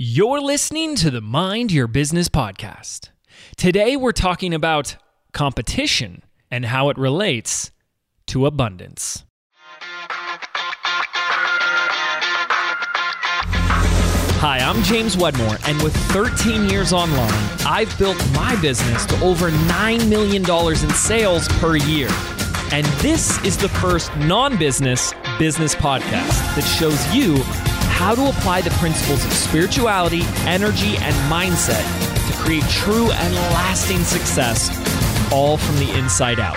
You're listening to the Mind Your Business podcast. Today, we're talking about competition and how it relates to abundance. Hi, I'm James Wedmore, and with 13 years online, I've built my business to over $9 million in sales per year. And this is the first non business business podcast that shows you how to apply the principles of spirituality, energy, and mindset to create true and lasting success, all from the inside out.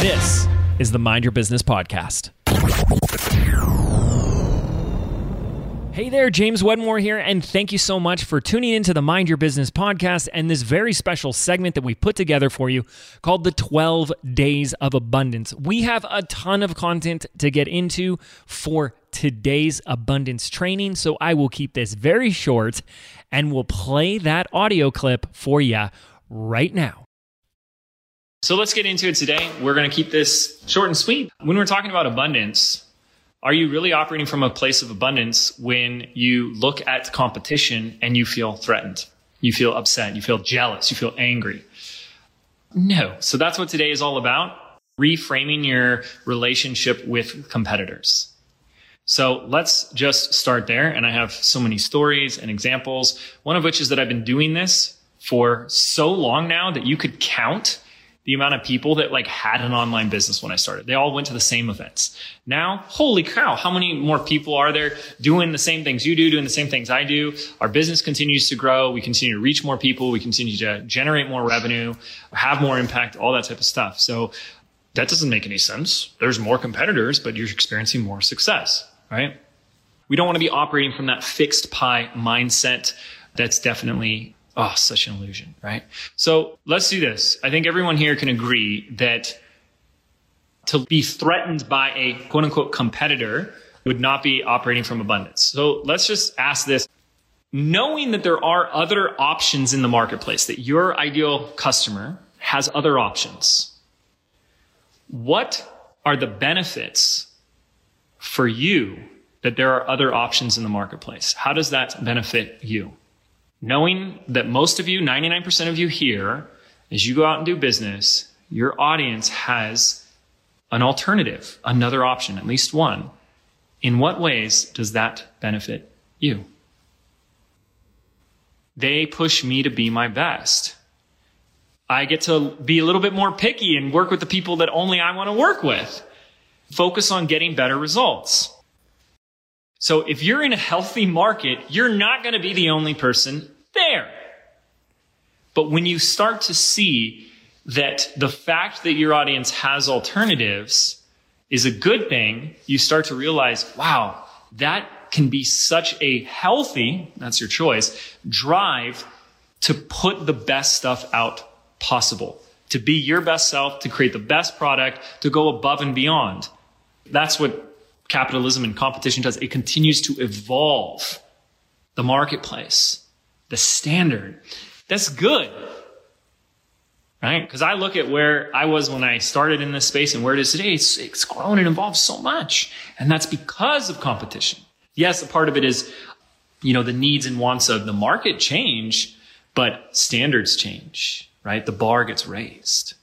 This is the Mind Your Business Podcast. Hey there, James Wedmore here, and thank you so much for tuning into the Mind Your Business podcast and this very special segment that we put together for you called the 12 Days of Abundance. We have a ton of content to get into for today's abundance training, so I will keep this very short and we'll play that audio clip for you right now. So let's get into it today. We're going to keep this short and sweet. When we're talking about abundance, are you really operating from a place of abundance when you look at competition and you feel threatened? You feel upset, you feel jealous, you feel angry? No. So that's what today is all about reframing your relationship with competitors. So let's just start there. And I have so many stories and examples. One of which is that I've been doing this for so long now that you could count the amount of people that like had an online business when I started. They all went to the same events. Now, holy cow, how many more people are there doing the same things you do, doing the same things I do? Our business continues to grow. We continue to reach more people. We continue to generate more revenue, have more impact, all that type of stuff. So that doesn't make any sense. There's more competitors, but you're experiencing more success, right? We don't want to be operating from that fixed pie mindset. That's definitely Oh, such an illusion, right? So let's do this. I think everyone here can agree that to be threatened by a quote unquote competitor would not be operating from abundance. So let's just ask this. Knowing that there are other options in the marketplace, that your ideal customer has other options, what are the benefits for you that there are other options in the marketplace? How does that benefit you? Knowing that most of you, 99% of you here, as you go out and do business, your audience has an alternative, another option, at least one. In what ways does that benefit you? They push me to be my best. I get to be a little bit more picky and work with the people that only I want to work with. Focus on getting better results. So if you're in a healthy market, you're not going to be the only person there. But when you start to see that the fact that your audience has alternatives is a good thing, you start to realize, wow, that can be such a healthy, that's your choice, drive to put the best stuff out possible, to be your best self, to create the best product, to go above and beyond. That's what capitalism and competition does. It continues to evolve the marketplace, the standard. That's good. Right? Because I look at where I was when I started in this space and where it is today. It's, it's grown and evolved so much. And that's because of competition. Yes, a part of it is, you know, the needs and wants of the market change, but standards change, right? The bar gets raised.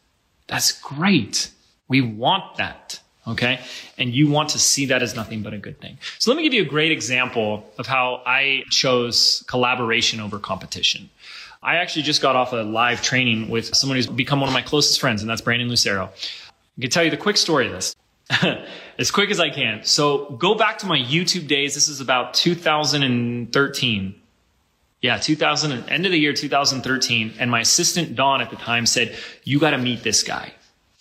That's great. We want that. Okay. And you want to see that as nothing but a good thing. So let me give you a great example of how I chose collaboration over competition. I actually just got off a live training with someone who's become one of my closest friends, and that's Brandon Lucero. I can tell you the quick story of this. as quick as I can. So go back to my YouTube days. This is about 2013. Yeah, 2000, end of the year 2013. And my assistant, Dawn, at the time said, you got to meet this guy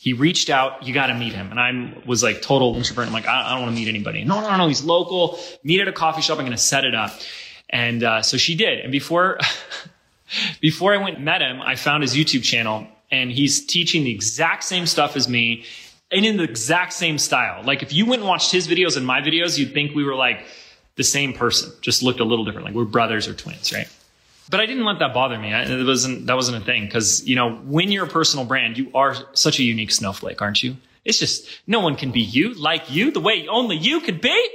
he reached out, you got to meet him. And I was like total introvert. I'm like, I, I don't want to meet anybody. No, no, no, he's local. Meet at a coffee shop. I'm going to set it up. And uh, so she did. And before, before I went and met him, I found his YouTube channel and he's teaching the exact same stuff as me and in the exact same style. Like if you went and watched his videos and my videos, you'd think we were like the same person, just looked a little different. Like we're brothers or twins, right? But I didn't let that bother me. I, it wasn't that wasn't a thing because you know when you're a personal brand, you are such a unique snowflake, aren't you? It's just no one can be you like you the way only you could be.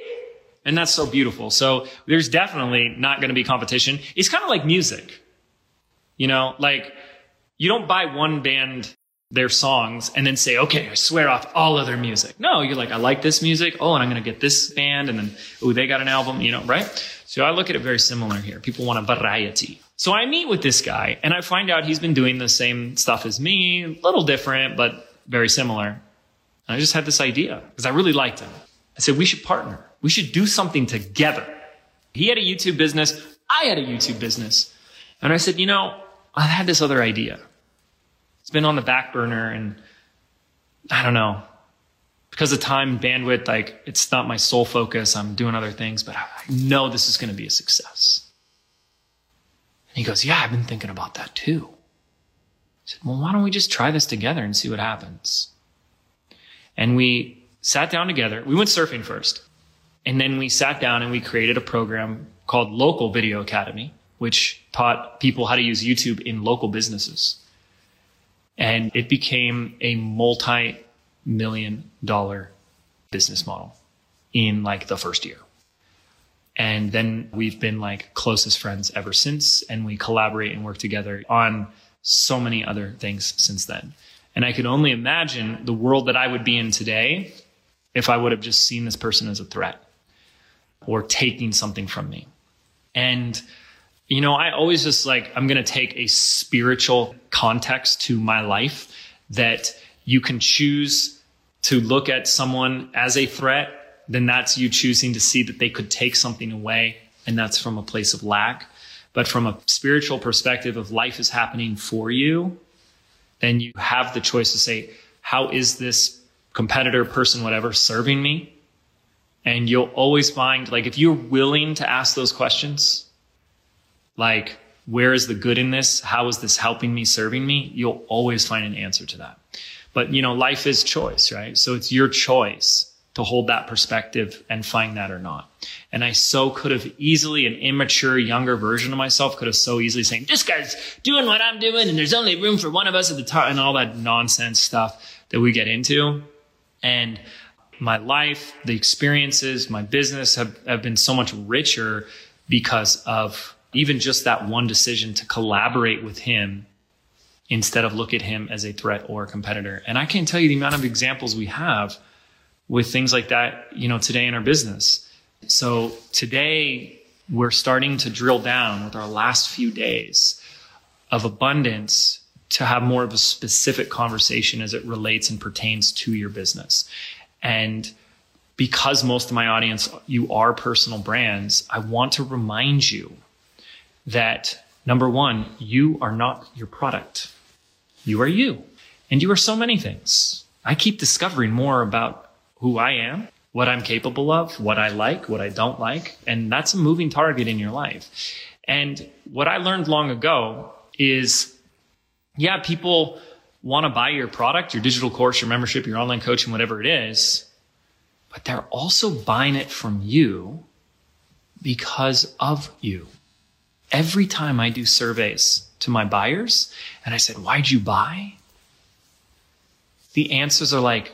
And that's so beautiful. So there's definitely not going to be competition. It's kind of like music. You know, like you don't buy one band their songs and then say, okay, I swear off all other music. No, you're like, I like this music. Oh, and I'm going to get this band. And then, oh, they got an album, you know, right? So I look at it very similar here. People want a variety. So I meet with this guy and I find out he's been doing the same stuff as me, a little different, but very similar. And I just had this idea because I really liked him. I said, we should partner. We should do something together. He had a YouTube business. I had a YouTube business. And I said, you know, I had this other idea. It's been on the back burner and I don't know. Because of time and bandwidth, like it's not my sole focus. I'm doing other things, but I know this is going to be a success. He goes, Yeah, I've been thinking about that too. I said, Well, why don't we just try this together and see what happens? And we sat down together. We went surfing first. And then we sat down and we created a program called Local Video Academy, which taught people how to use YouTube in local businesses. And it became a multi million dollar business model in like the first year. And then we've been like closest friends ever since. And we collaborate and work together on so many other things since then. And I could only imagine the world that I would be in today if I would have just seen this person as a threat or taking something from me. And you know, I always just like, I'm going to take a spiritual context to my life that you can choose to look at someone as a threat. Then that's you choosing to see that they could take something away. And that's from a place of lack. But from a spiritual perspective of life is happening for you, then you have the choice to say, how is this competitor, person, whatever, serving me? And you'll always find, like, if you're willing to ask those questions, like, where is the good in this? How is this helping me, serving me? You'll always find an answer to that. But, you know, life is choice, right? So it's your choice to hold that perspective and find that or not. And I so could have easily, an immature, younger version of myself could have so easily saying, this guy's doing what I'm doing and there's only room for one of us at the top and all that nonsense stuff that we get into. And my life, the experiences, my business have, have been so much richer because of even just that one decision to collaborate with him instead of look at him as a threat or a competitor. And I can't tell you the amount of examples we have with things like that, you know, today in our business. So today we're starting to drill down with our last few days of abundance to have more of a specific conversation as it relates and pertains to your business. And because most of my audience, you are personal brands, I want to remind you that number one, you are not your product. You are you. And you are so many things. I keep discovering more about who I am, what I'm capable of, what I like, what I don't like. And that's a moving target in your life. And what I learned long ago is, yeah, people want to buy your product, your digital course, your membership, your online coaching, whatever it is, but they're also buying it from you because of you every time I do surveys to my buyers and I said, Why'd you buy? The answers are like,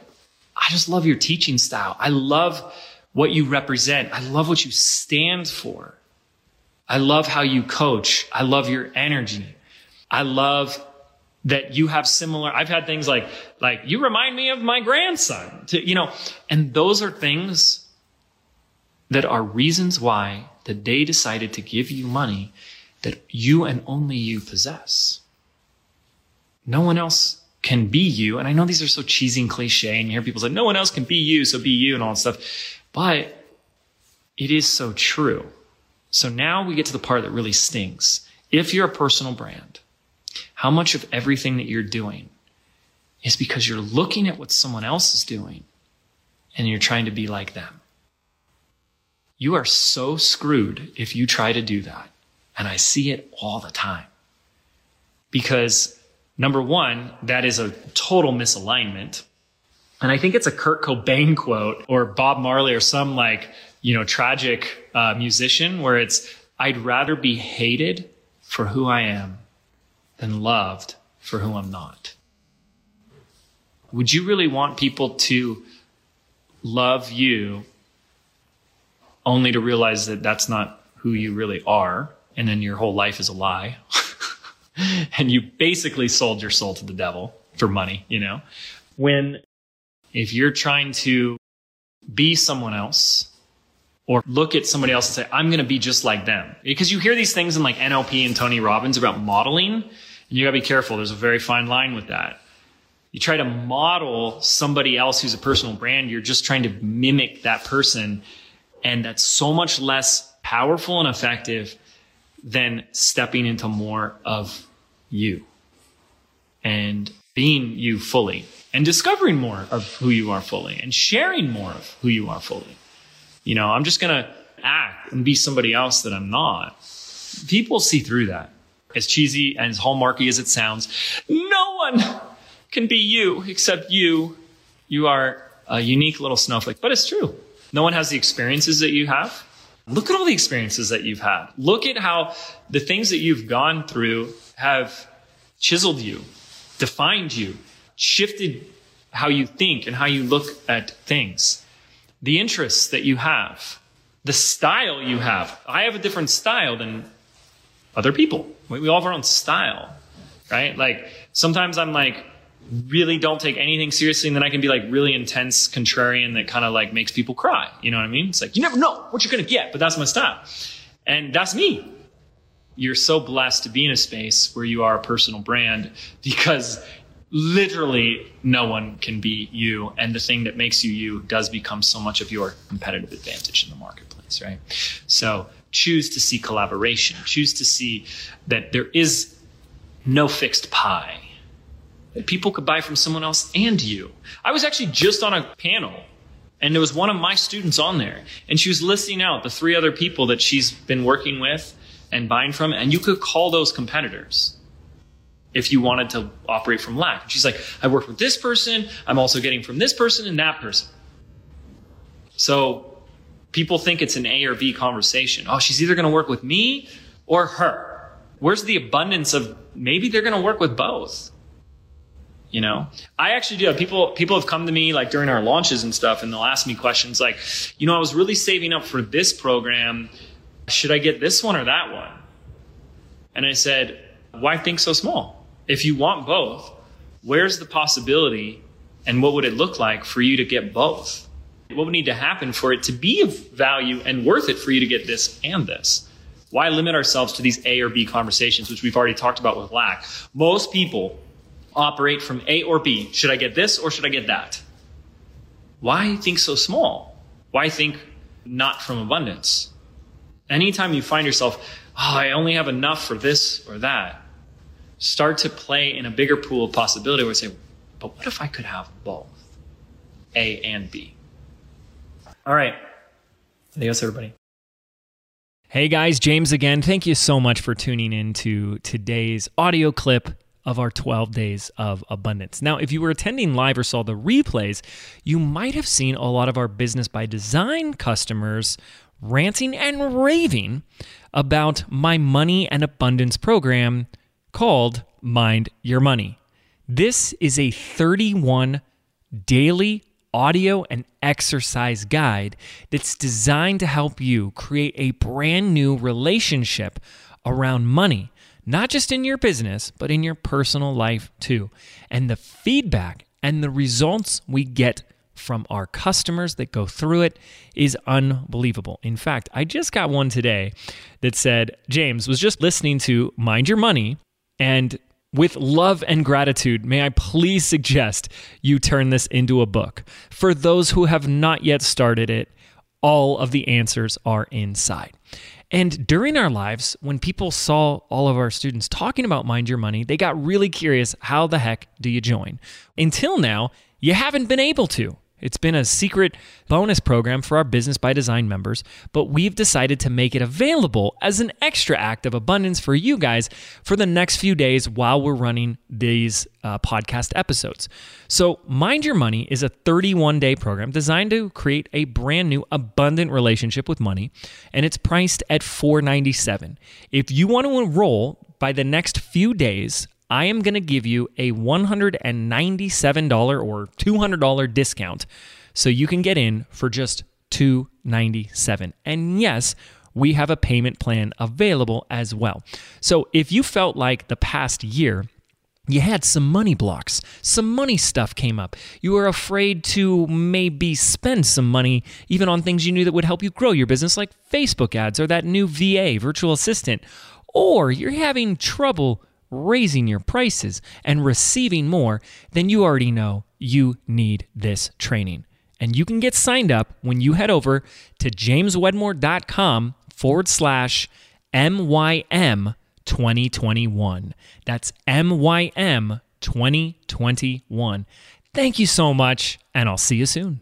I just love your teaching style. I love what you represent. I love what you stand for. I love how you coach. I love your energy. I love that you have similar i've had things like like you remind me of my grandson to, you know and those are things that are reasons why that they decided to give you money that you and only you possess. No one else can be you. And I know these are so cheesy and cliche, and you hear people say, no one else can be you, so be you and all that stuff. But it is so true. So now we get to the part that really stings. If you're a personal brand, how much of everything that you're doing is because you're looking at what someone else is doing and you're trying to be like them? You are so screwed if you try to do that. And I see it all the time. Because number one, that is a total misalignment. And I think it's a Kurt Cobain quote or Bob Marley or some like, you know, tragic uh, musician where it's, I'd rather be hated for who I am than loved for who I'm not. Would you really want people to love you only to realize that that's not who you really are. And then your whole life is a lie. and you basically sold your soul to the devil for money, you know? When if you're trying to be someone else or look at somebody else and say, I'm going to be just like them. Because you hear these things in like NLP and Tony Robbins about modeling, and you got to be careful. There's a very fine line with that. You try to model somebody else who's a personal brand, you're just trying to mimic that person. And that's so much less powerful and effective than stepping into more of you and being you fully and discovering more of who you are fully and sharing more of who you are fully. You know, I'm just going to act and be somebody else that I'm not. People see through that. As cheesy and as hallmarky as it sounds, no one can be you except you. You are a unique little snowflake, but it's true. No one has the experiences that you have. Look at all the experiences that you've had. Look at how the things that you've gone through have chiseled you, defined you, shifted how you think and how you look at things, the interests that you have, the style you have. I have a different style than other people. We all have our own style, right? Like sometimes I'm like, really don't take anything seriously and then I can be like really intense contrarian that kind of like makes people cry. You know what I mean? It's like, you never know what you're going to get, but that's my style. And that's me. You're so blessed to be in a space where you are a personal brand because literally no one can be you. And the thing that makes you you does become so much of your competitive advantage in the marketplace, right? So choose to see collaboration, choose to see that there is no fixed pie that people could buy from someone else and you. I was actually just on a panel and there was one of my students on there and she was listing out the three other people that she's been working with and buying from and you could call those competitors if you wanted to operate from lack. And She's like, I work with this person. I'm also getting from this person and that person. So people think it's an A or B conversation. Oh, she's either going to work with me or her. Where's the abundance of maybe they're going to work with both? You know, I actually do people, people have come to me like during our launches and stuff and they'll ask me questions like, you know, I was really saving up for this program. Should I get this one or that one? And I said, why think so small? if you want both, where's the possibility and what would it look like for you to get both? What would need to happen for it to be of value and worth it for you to get this and this? Why limit ourselves to these A or B conversations, which we've already talked about with lack? Most people operate from A or B. Should I get this or should I get that? Why think so small? Why think not from abundance? Anytime you find yourself, oh, I only have enough for this or that, start to play in a bigger pool of possibility where we say, but what if I could have both A and B? All right. Adios, everybody. Hey guys, James again. Thank you so much for tuning in to today's audio clip of our 12 days of abundance. Now, if you were attending live or saw the replays, you might have seen a lot of our business by design customers ranting and raving about my money and abundance program called Mind Your Money. This is a 31 daily audio and exercise guide that's designed to help you create a brand new relationship around money, not just in your business, but in your personal life too. And the feedback and the results we get from our customers that go through it is unbelievable. In fact, I just got one today that said, James was just listening to Mind Your Money and with love and gratitude, may I please suggest you turn this into a book. For those who have not yet started it, all of the answers are inside. And during our lives, when people saw all of our students talking about Mind Your Money, they got really curious how the heck do you join? Until now, you haven't been able to. It's been a secret bonus program for our Business by Design members, but we've decided to make it available as an extra act of abundance for you guys for the next few days while we're running these uh, podcast episodes. So, Mind Your Money is a 31 day program designed to create a brand new abundant relationship with money, and it's priced at 497. If you want to enroll by the next few days, I am going to give you a $197 or $200 discount so you can get in for just 297. And yes, we have a payment plan available as well. So if you felt like the past year you had some money blocks, some money stuff came up. You were afraid to maybe spend some money even on things you knew that would help you grow your business, like Facebook ads or that new VA, virtual assistant. Or you're having trouble raising your prices and receiving more, then you already know you need this training. And you can get signed up when you head over to jameswedmore.com forward slash MYM 2021. That's MYM 2021. Thank you so much, and I'll see you soon.